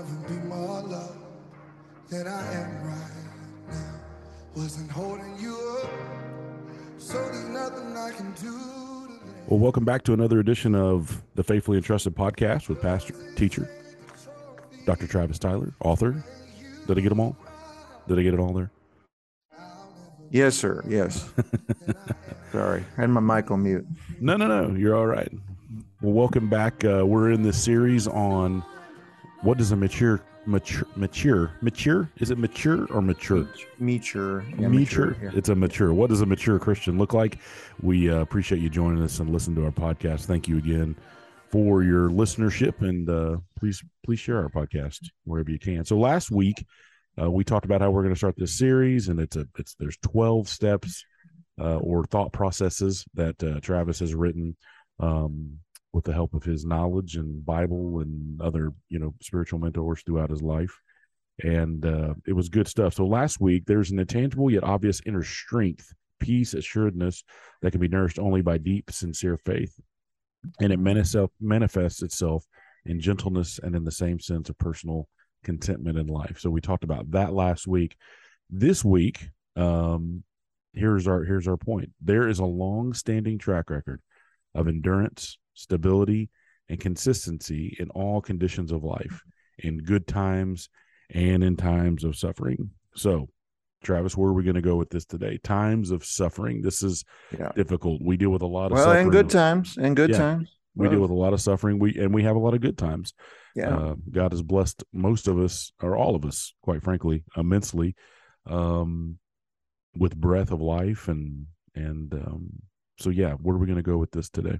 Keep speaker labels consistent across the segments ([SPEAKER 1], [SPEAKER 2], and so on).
[SPEAKER 1] never be more loved than I am right now. Wasn't holding you up, so there's nothing I can do. Today.
[SPEAKER 2] Well, welcome back to another edition of the Faithfully Entrusted podcast with pastor, teacher, Dr. Travis Tyler, author. Did I get them all? Did I get it all there?
[SPEAKER 3] Yes, sir. Yes. Sorry, I had my mic on mute.
[SPEAKER 2] No, no, no. You're all right. Well, welcome back. Uh, we're in this series on what does a mature, mature, mature, mature? Is it mature or mature?
[SPEAKER 3] Mature. Yeah,
[SPEAKER 2] mature.
[SPEAKER 3] yeah.
[SPEAKER 2] It's a mature. What does a mature Christian look like? We uh, appreciate you joining us and listen to our podcast. Thank you again for your listenership, and uh, please, please share our podcast wherever you can. So last week, uh, we talked about how we're going to start this series, and it's a, it's there's 12 steps uh, or thought processes that uh, Travis has written. Um, with the help of his knowledge and Bible and other, you know, spiritual mentors throughout his life. And uh, it was good stuff. So last week, there's an intangible yet obvious inner strength, peace, assuredness that can be nourished only by deep, sincere faith. And it manifests itself in gentleness and in the same sense of personal contentment in life. So we talked about that last week. This week, um, here's our here's our point. There is a long-standing track record of endurance, stability, and consistency in all conditions of life, in good times and in times of suffering. So, Travis, where are we going to go with this today? Times of suffering. This is
[SPEAKER 3] Yeah.
[SPEAKER 2] difficult. We deal with a lot of
[SPEAKER 3] Well,
[SPEAKER 2] suffering.
[SPEAKER 3] in good times, in good
[SPEAKER 2] Yeah.
[SPEAKER 3] times.
[SPEAKER 2] We deal with a lot of suffering. We and we have a lot of good times.
[SPEAKER 3] yeah.
[SPEAKER 2] Uh, God has blessed most of us, or all of us, quite frankly, immensely, um, with breath of life, and and um, so yeah. Where are we going to go with this today?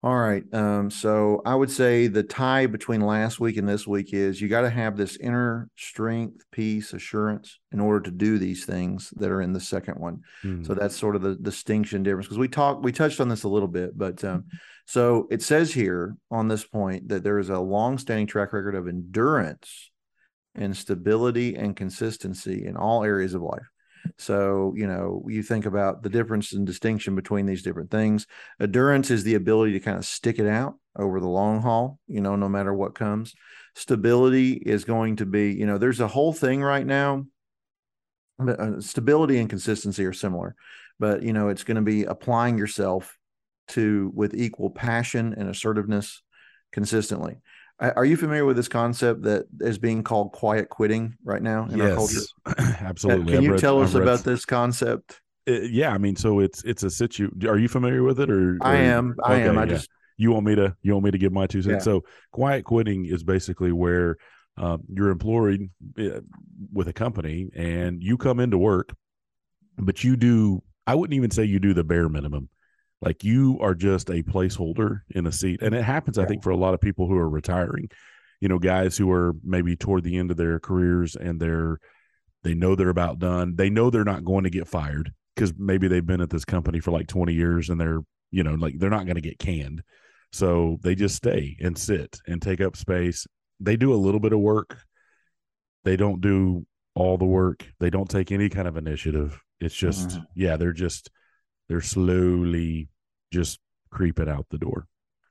[SPEAKER 3] All right. Um, so I would say the tie between last week and this week is you got to have this inner strength, peace, assurance in order to do these things that are in the second one.
[SPEAKER 2] Hmm.
[SPEAKER 3] So that's sort of the distinction difference because we talked, we touched on this a little bit, but um, so it says here on this point that there is a long-standing track record of endurance and stability and consistency in all areas of life. So, you know, you think about the difference and distinction between these different things. Endurance is the ability to kind of stick it out over the long haul, you know, no matter what comes. Stability is going to be, you know, there's a whole thing right now. uh, Stability and consistency are similar, but, you know, it's going to be applying yourself to with equal passion and assertiveness consistently. Are you familiar with this concept that is being called quiet quitting right now in our culture?
[SPEAKER 2] yes, absolutely.
[SPEAKER 3] Can you
[SPEAKER 2] read-
[SPEAKER 3] tell us
[SPEAKER 2] read
[SPEAKER 3] about this concept?
[SPEAKER 2] Uh, yeah, I mean, so it's it's a situ. Are you familiar with it, or
[SPEAKER 3] I
[SPEAKER 2] or-
[SPEAKER 3] am. I am. I
[SPEAKER 2] yeah.
[SPEAKER 3] just
[SPEAKER 2] you want me to you want me to give my two cents
[SPEAKER 3] Yeah.
[SPEAKER 2] so quiet quitting is basically where um, you're employed uh, with a company and you come into work but you do i wouldn't even say you do the bare minimum like you are just a placeholder in a seat and it happens i think for a lot of people who are retiring. You know guys who are maybe toward the end of their careers and they're they know they're about done they know they're not going to get fired because maybe they've been at this company for like 20 years and they're you know like they're not going to get canned. So they just stay and sit and take up space. They do a little bit of work. They don't do all the work. They don't take any kind of initiative. It's just
[SPEAKER 3] Mhm.
[SPEAKER 2] yeah they're just they're slowly just creeping out the door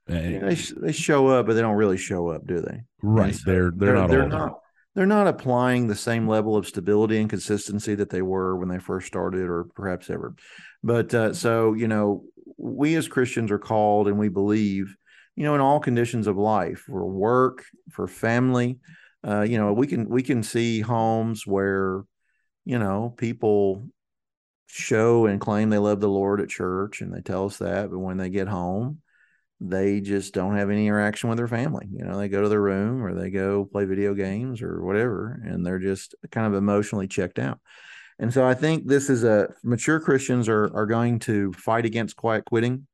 [SPEAKER 2] And-
[SPEAKER 3] they they show up, but they don't really show up, do they?
[SPEAKER 2] right
[SPEAKER 3] so
[SPEAKER 2] they're they're, not
[SPEAKER 3] they're
[SPEAKER 2] all there.
[SPEAKER 3] not they're not applying the same level of stability and consistency that they were when they first started, or perhaps ever. But uh, so you know, we as Christians are called, and we believe, you know, in all conditions of life, for work, for family, uh, you know, we can we can see homes where, you know, people show and claim they love the Lord at church, and they tell us that, but when they get home, they just don't have any interaction with their family. You know, they go to their room or they go play video games or whatever, and they're just kind of emotionally checked out. And so I think this is a mature Christians are are going to fight against quiet quitting.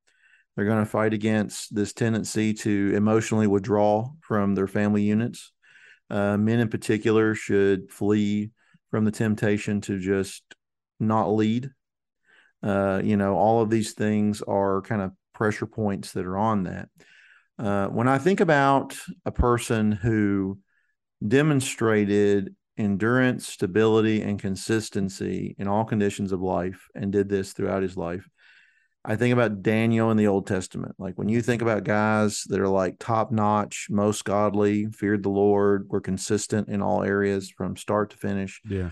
[SPEAKER 3] They're going to fight against this tendency to emotionally withdraw from their family units. Uh, men in particular should flee from the temptation to just not lead. Uh, you know, all of these things are kind of pressure points that are on that. Uh, when I think about a person who demonstrated endurance, stability, and consistency in all conditions of life and did this throughout his life, I think about Daniel in the Old Testament. Like when you think about guys that are like top notch, most godly, feared the Lord, were consistent in all areas from start to finish.
[SPEAKER 2] Yeah.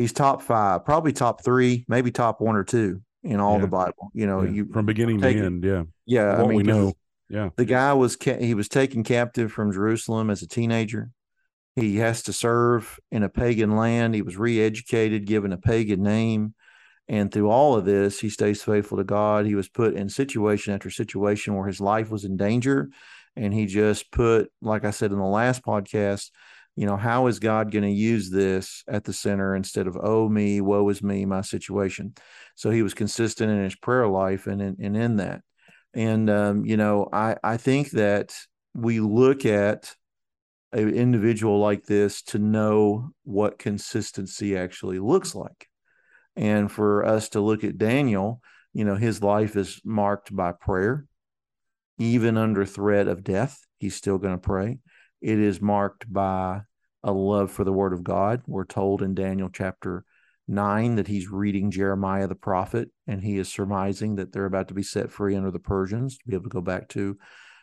[SPEAKER 3] He's top five, probably top three, maybe top one or two in all
[SPEAKER 2] Yeah.
[SPEAKER 3] the Bible. You know,
[SPEAKER 2] yeah.
[SPEAKER 3] you
[SPEAKER 2] from beginning to
[SPEAKER 3] it-
[SPEAKER 2] end. Yeah.
[SPEAKER 3] yeah,
[SPEAKER 2] what
[SPEAKER 3] I mean,
[SPEAKER 2] we know. Yeah.
[SPEAKER 3] the guy was ca- he was taken captive from Jerusalem as a teenager. He has to serve in a pagan land. He was re-educated, given a pagan name, and through all of this, he stays faithful to God. He was put in situation after situation where his life was in danger, and he just put, like I said in the last podcast, you know, how is God going to use this at the center instead of oh me, woe is me, my situation. So he was consistent in his prayer life and in, and in that. And um, you know, I I think that we look at an individual like this to know what consistency actually looks like. And for us to look at Daniel, you know, his life is marked by prayer. Even under threat of death, he's still going to pray. It is marked by a love for the word of God. We're told in Daniel chapter 9 that he's reading Jeremiah the prophet and he is surmising that they're about to be set free under the Persians to be able to go back to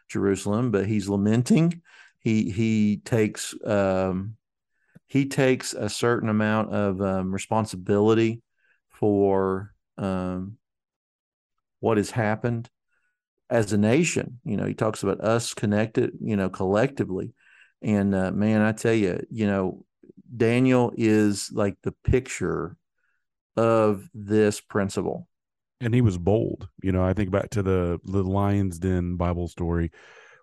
[SPEAKER 3] Jerusalem, but he's lamenting. He he takes um, he takes a certain amount of um, responsibility for um, what has happened as a nation. You know, he talks about us connected, you know, collectively. And uh, man, I tell you, you know, Daniel is like the picture of this principle.
[SPEAKER 2] and he was bold. You know, I think back to the the Lions Den Bible story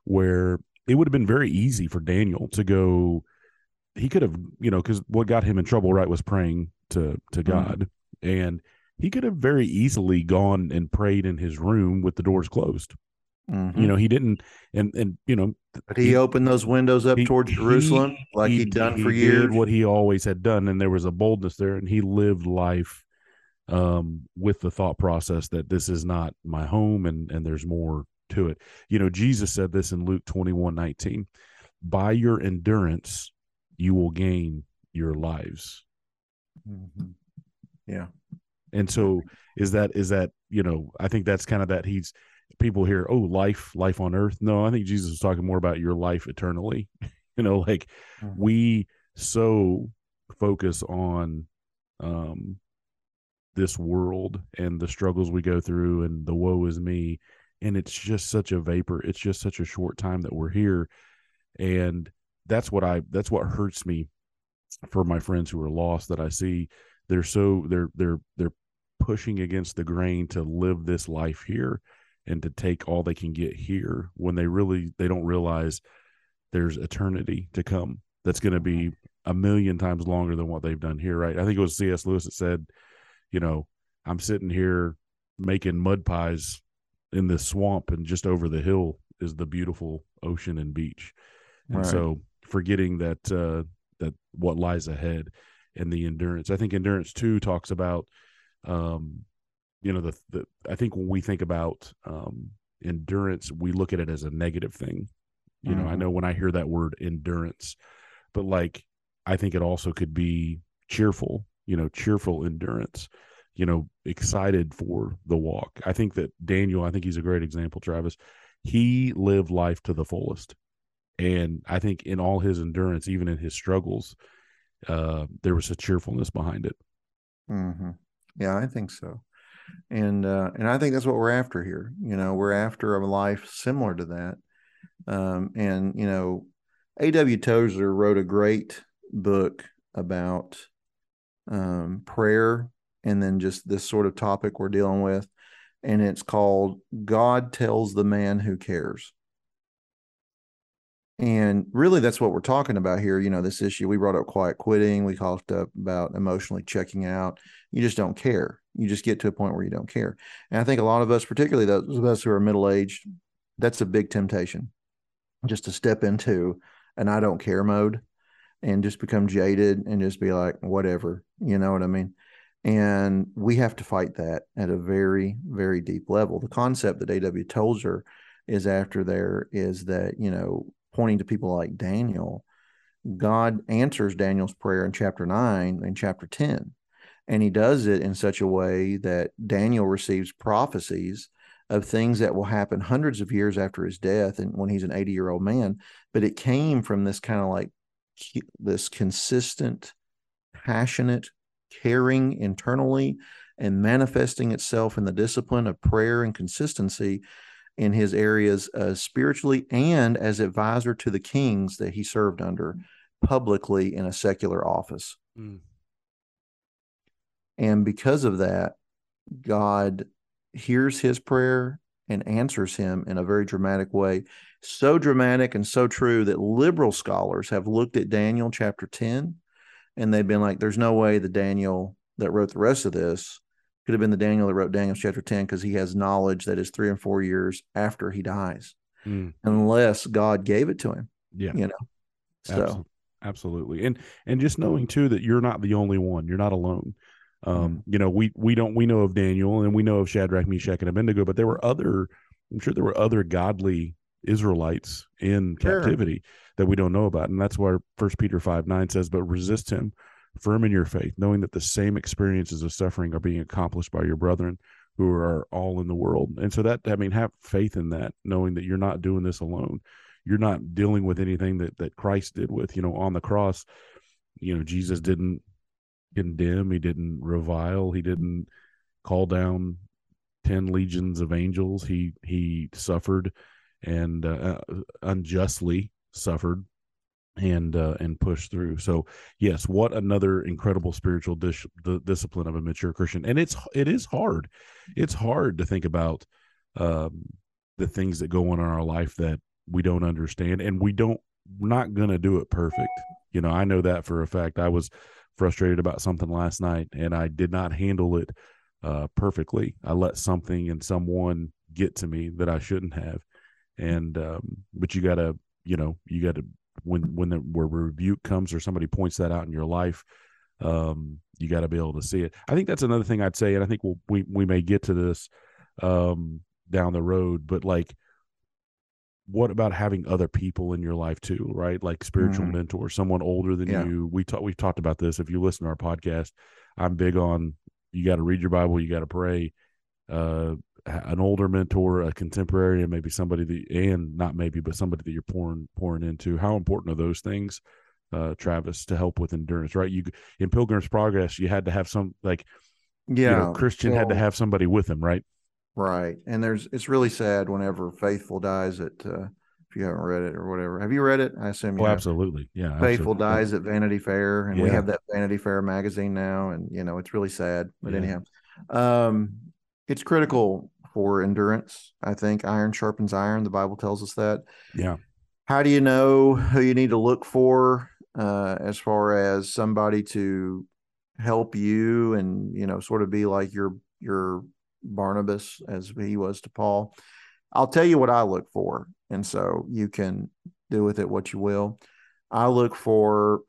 [SPEAKER 2] where it would have been very easy for Daniel to go. He could have, you know, because what got him in trouble, right, was praying to to
[SPEAKER 3] Mhm.
[SPEAKER 2] God, and he could have very easily gone and prayed in his room with the doors closed.
[SPEAKER 3] Mhm.
[SPEAKER 2] You know, he didn't, and and you know,
[SPEAKER 3] but he, opened those windows up
[SPEAKER 2] he-
[SPEAKER 3] towards
[SPEAKER 2] he-
[SPEAKER 3] Jerusalem like
[SPEAKER 2] he-
[SPEAKER 3] he'd done
[SPEAKER 2] he
[SPEAKER 3] for
[SPEAKER 2] did
[SPEAKER 3] years.
[SPEAKER 2] what he always had done, and there was a boldness there, and he lived life um, with the thought process that this is not my home, and and there's more to it. You know, Jesus said this in Luke twenty one nineteen: "By your endurance, you will gain your lives."
[SPEAKER 3] Mhm. Yeah.
[SPEAKER 2] And so, is that is that you know? I think that's kind of that he's people hear, oh, life, life on earth. No, I think Jesus was talking more about your life eternally. you know, like
[SPEAKER 3] Mhm.
[SPEAKER 2] we so focus on um this world and the struggles we go through and the woe is me and it's just such a vapor it's just such a short time that we're here and that's what i that's what hurts me for my friends who are lost that i see they're so they're they're they're pushing against the grain to live this life here and to take all they can get here when they really they don't realize there's eternity to come that's going to be a million times longer than what they've done here right? I think it was cs lewis that said you know i'm sitting here making mud pies in this swamp and just over the hill is the beautiful ocean and beach. And
[SPEAKER 3] Right.
[SPEAKER 2] so forgetting that uh that what lies ahead and the endurance. I think endurance too talks about um you know the, the i think when we think about um endurance we look at it as a negative thing. You know i
[SPEAKER 3] Mhm.
[SPEAKER 2] know when i hear that word endurance but like i think it also could be cheerful you know cheerful endurance you know excited for the walk. I think that daniel i think he's a great example travis. He lived life to the fullest. And i think in all his endurance even in his struggles uh there was a cheerfulness behind it.
[SPEAKER 3] Hmm Yeah, I think so, and uh, and I think that's what we're after here. You know, we're after a life similar to that, um, and you know, A.W. Tozer wrote a great book about um, prayer, and then just this sort of topic we're dealing with, and it's called "God Tells the Man Who Cares." And really, that's what we're talking about here. You know, this issue we brought up quiet quitting. We talked up about emotionally checking out. You just don't care. You just get to a point where you don't care. And I think a lot of us, particularly those of us who are middle aged, that's a big temptation just to step into an I don't care mode and just become jaded and just be like, whatever. You know what I mean? And we have to fight that at a very, very deep level. The concept that A.W. Tozer is after there is that, you know, pointing to people like Daniel, God answers Daniel's prayer in chapter nine and chapter 10. And he does it in such a way that Daniel receives prophecies of things that will happen hundreds of years after his death and when he's an 80 year old man. But it came from this kind of like this consistent, passionate, caring internally and manifesting itself in the discipline of prayer and consistency in his areas uh, spiritually and as advisor to the kings that he served under publicly in a secular office. Mm. And because of that, God hears his prayer and answers him in a very dramatic way. So dramatic and so true that liberal scholars have looked at Daniel chapter 10 and they've been like, there's no way the Daniel that wrote the rest of this could have been the Daniel that wrote Daniel chapter 10 because he has knowledge that is three and four years after he dies, mm. unless God gave it to him.
[SPEAKER 2] Yeah.
[SPEAKER 3] You know, so
[SPEAKER 2] absolutely. And, and just knowing too that you're not the only one, you're not alone. Um, you know, we, we don't, we know of Daniel and we know of Shadrach, Meshach, and Abednego, but there were other, I'm sure there were other godly Israelites in sure. captivity that we don't know about. And that's why First Peter 5 9 says, But resist him, firm in your faith, knowing that the same experiences of suffering are being accomplished by your brethren who are all in the world. And so that, I mean, have faith in that, knowing that you're not doing this alone. You're not dealing with anything that, that Christ did with, you know, on the cross. You know, Jesus didn't condemn, he didn't revile, he didn't call down 10 legions of angels. He, he suffered and uh, uh unjustly suffered and uh, and pushed through. So yes, what another incredible spiritual dis- the discipline of a mature Christian. And it's it is hard. It's hard to think about um, the things that go on in our life that we don't understand, and we don't we're not gonna do it perfect. You know, I know that for a fact. I was frustrated about something last night, and I did not handle it uh, perfectly. I let something and someone get to me that I shouldn't have, and um, but you gotta you know you gotta when when the where rebuke comes or somebody points that out in your life um, you got to be able to see it i think that's another thing i'd say and i think we'll, we we may get to this um, down the road but like what about having other people in your life too right like spiritual mm. mentor someone older than yeah. you we talked we've talked about this if you listen to our podcast i'm big on you got to read your bible you got to pray uh, an older mentor, a contemporary, and maybe somebody that, and not maybe, but somebody that you're pouring pouring into. How important are those things, uh, Travis, to help with endurance? Right, you in Pilgrim's Progress, you had to have some like, yeah, you know, Christian well, had to have somebody with him, right?
[SPEAKER 3] Right, and there's it's really sad whenever Faithful dies at. Uh, if you haven't read it or whatever, have you read it? I assume.
[SPEAKER 2] You oh, absolutely, yeah.
[SPEAKER 3] Faithful
[SPEAKER 2] absolutely.
[SPEAKER 3] dies at Vanity Fair, and yeah. we have that Vanity Fair magazine now, and you know it's really sad. But yeah. anyhow, um, it's critical for endurance. I think iron sharpens iron. The Bible tells us that.
[SPEAKER 2] Yeah.
[SPEAKER 3] How do you know who you need to look for uh, as far as somebody to help you and you know sort of be like your your Barnabas as he was to Paul? I'll tell you what I look for, and so you can do with it what you will. I look for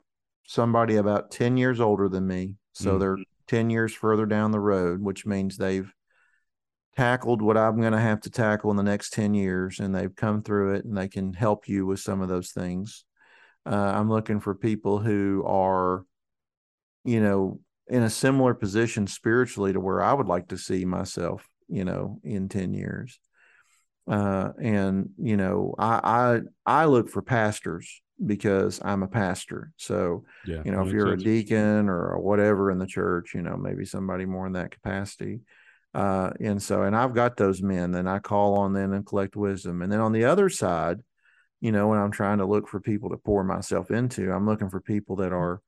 [SPEAKER 3] somebody about 10 years older than me. So mm-hmm. they're 10 years further down the road, which means they've tackled what I'm going to have to tackle in the next 10 years and they've come through it and they can help you with some of those things. Uh, I'm looking for people who are, you know, in a similar position spiritually to where I would like to see myself, you know, in 10 years. Uh, and, you know, I, I, I look for pastors because I'm a pastor. So, yeah, you know, if you're sense. a deacon or whatever in the church, you know, maybe somebody more in that capacity. Uh, and so, and I've got those men, and I call on them and collect wisdom. And then on the other side, you know, when I'm trying to look for people to pour myself into, I'm looking for people that are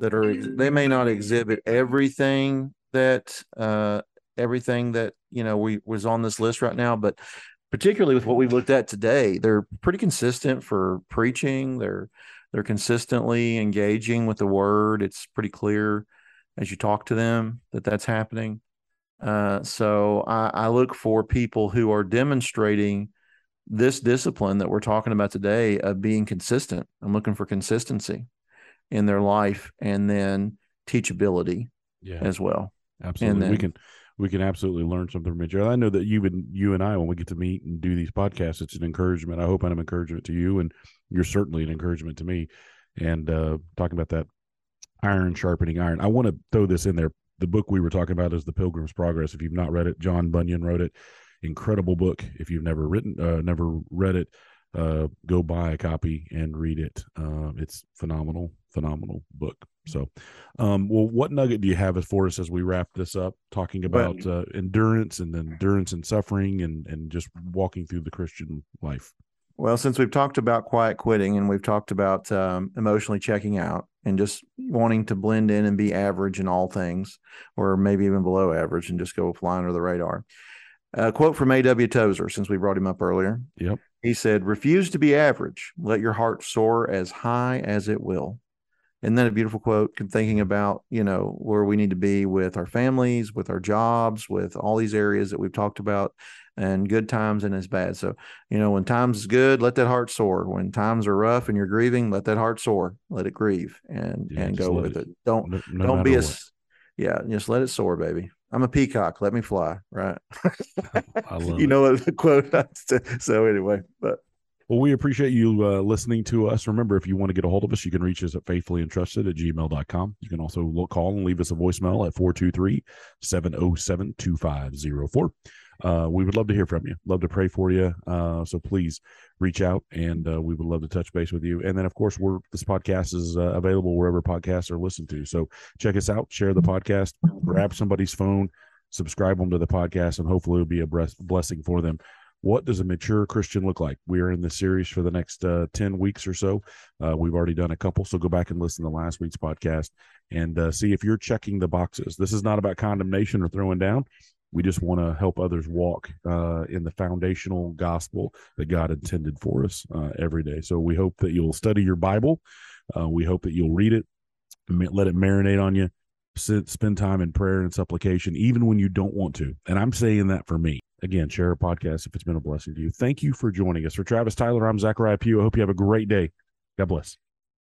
[SPEAKER 3] that are they may not exhibit everything that uh, everything that you know we was on this list right now, but particularly with what we've looked at today, they're pretty consistent for preaching. They're they're consistently engaging with the word. It's pretty clear as you talk to them that that's happening. Uh, so I, I look for people who are demonstrating this discipline that we're talking about today of being consistent. I'm looking for consistency in their life and then teachability yeah. as well.
[SPEAKER 2] Absolutely. Then, we can we can absolutely learn something from each other. I know that you and you and I, when we get to meet and do these podcasts, it's an encouragement. I hope I'm an encouragement to you, and you're certainly an encouragement to me. And uh, talking about that iron sharpening iron, I want to throw this in there the book we were talking about is The Pilgrim's Progress. If you've not read it, John Bunyan wrote it. Incredible book. If you've never written, uh, never read it, uh, go buy a copy and read it. Uh, it's phenomenal, phenomenal book. So, um, well, what nugget do you have for us as we wrap this up, talking about uh, endurance and then endurance and suffering, and and just walking through the Christian life?
[SPEAKER 3] Well, since we've talked about quiet quitting and we've talked about um, emotionally checking out and just wanting to blend in and be average in all things, or maybe even below average and just go fly under the radar. A quote from A.W. Tozer, since we brought him up earlier.
[SPEAKER 2] Yep.
[SPEAKER 3] He said, Refuse to be average. Let your heart soar as high as it will. And then a beautiful quote? Thinking about, you know, where we need to be with our families, with our jobs, with all these areas that we've talked about, and good times and as bad. So, you know, when times is good, let that heart soar. When times are rough and you're grieving, let that heart soar. Let it grieve and
[SPEAKER 2] Yeah,
[SPEAKER 3] and go with
[SPEAKER 2] it-
[SPEAKER 3] it. Don't
[SPEAKER 2] No, no
[SPEAKER 3] don't be a s- yeah, just let it soar, baby. I'm a peacock. Let me fly. Right. You
[SPEAKER 2] it.
[SPEAKER 3] know what the quote. so anyway, but
[SPEAKER 2] Well, we appreciate you uh, listening to us. Remember, if you want to get a hold of us, you can reach us at faithfullyentrusted at gmail.com. You can also look, call and leave us a voicemail at 423 707 2504. Uh, we would love to hear from you. Love to pray for you. Uh, so please reach out and uh, we would love to touch base with you. And then, of course, we're this podcast is uh, available wherever podcasts are listened to. So check us out, share the podcast, grab somebody's phone, subscribe them to the podcast, and hopefully it'll be a bless- blessing for them what does a mature Christian look like? We are in this series for the next uh, 10 weeks or so. Uh, we've already done a couple. So go back and listen to last week's podcast and see if you're checking the boxes. This is not about condemnation or throwing down. We just want to help others walk uh, in the foundational gospel that God intended for us uh, every day. So we hope that you'll study your Bible. Uh, we hope that you'll read it, let it marinate on you, sit, spend time in prayer and supplication, even when you don't want to. And I'm saying that for me. Again, share a podcast if it's been a blessing to you. Thank you for joining us. For Travis Tyler, I'm Zachariah Pugh. I hope you have a great day. God bless.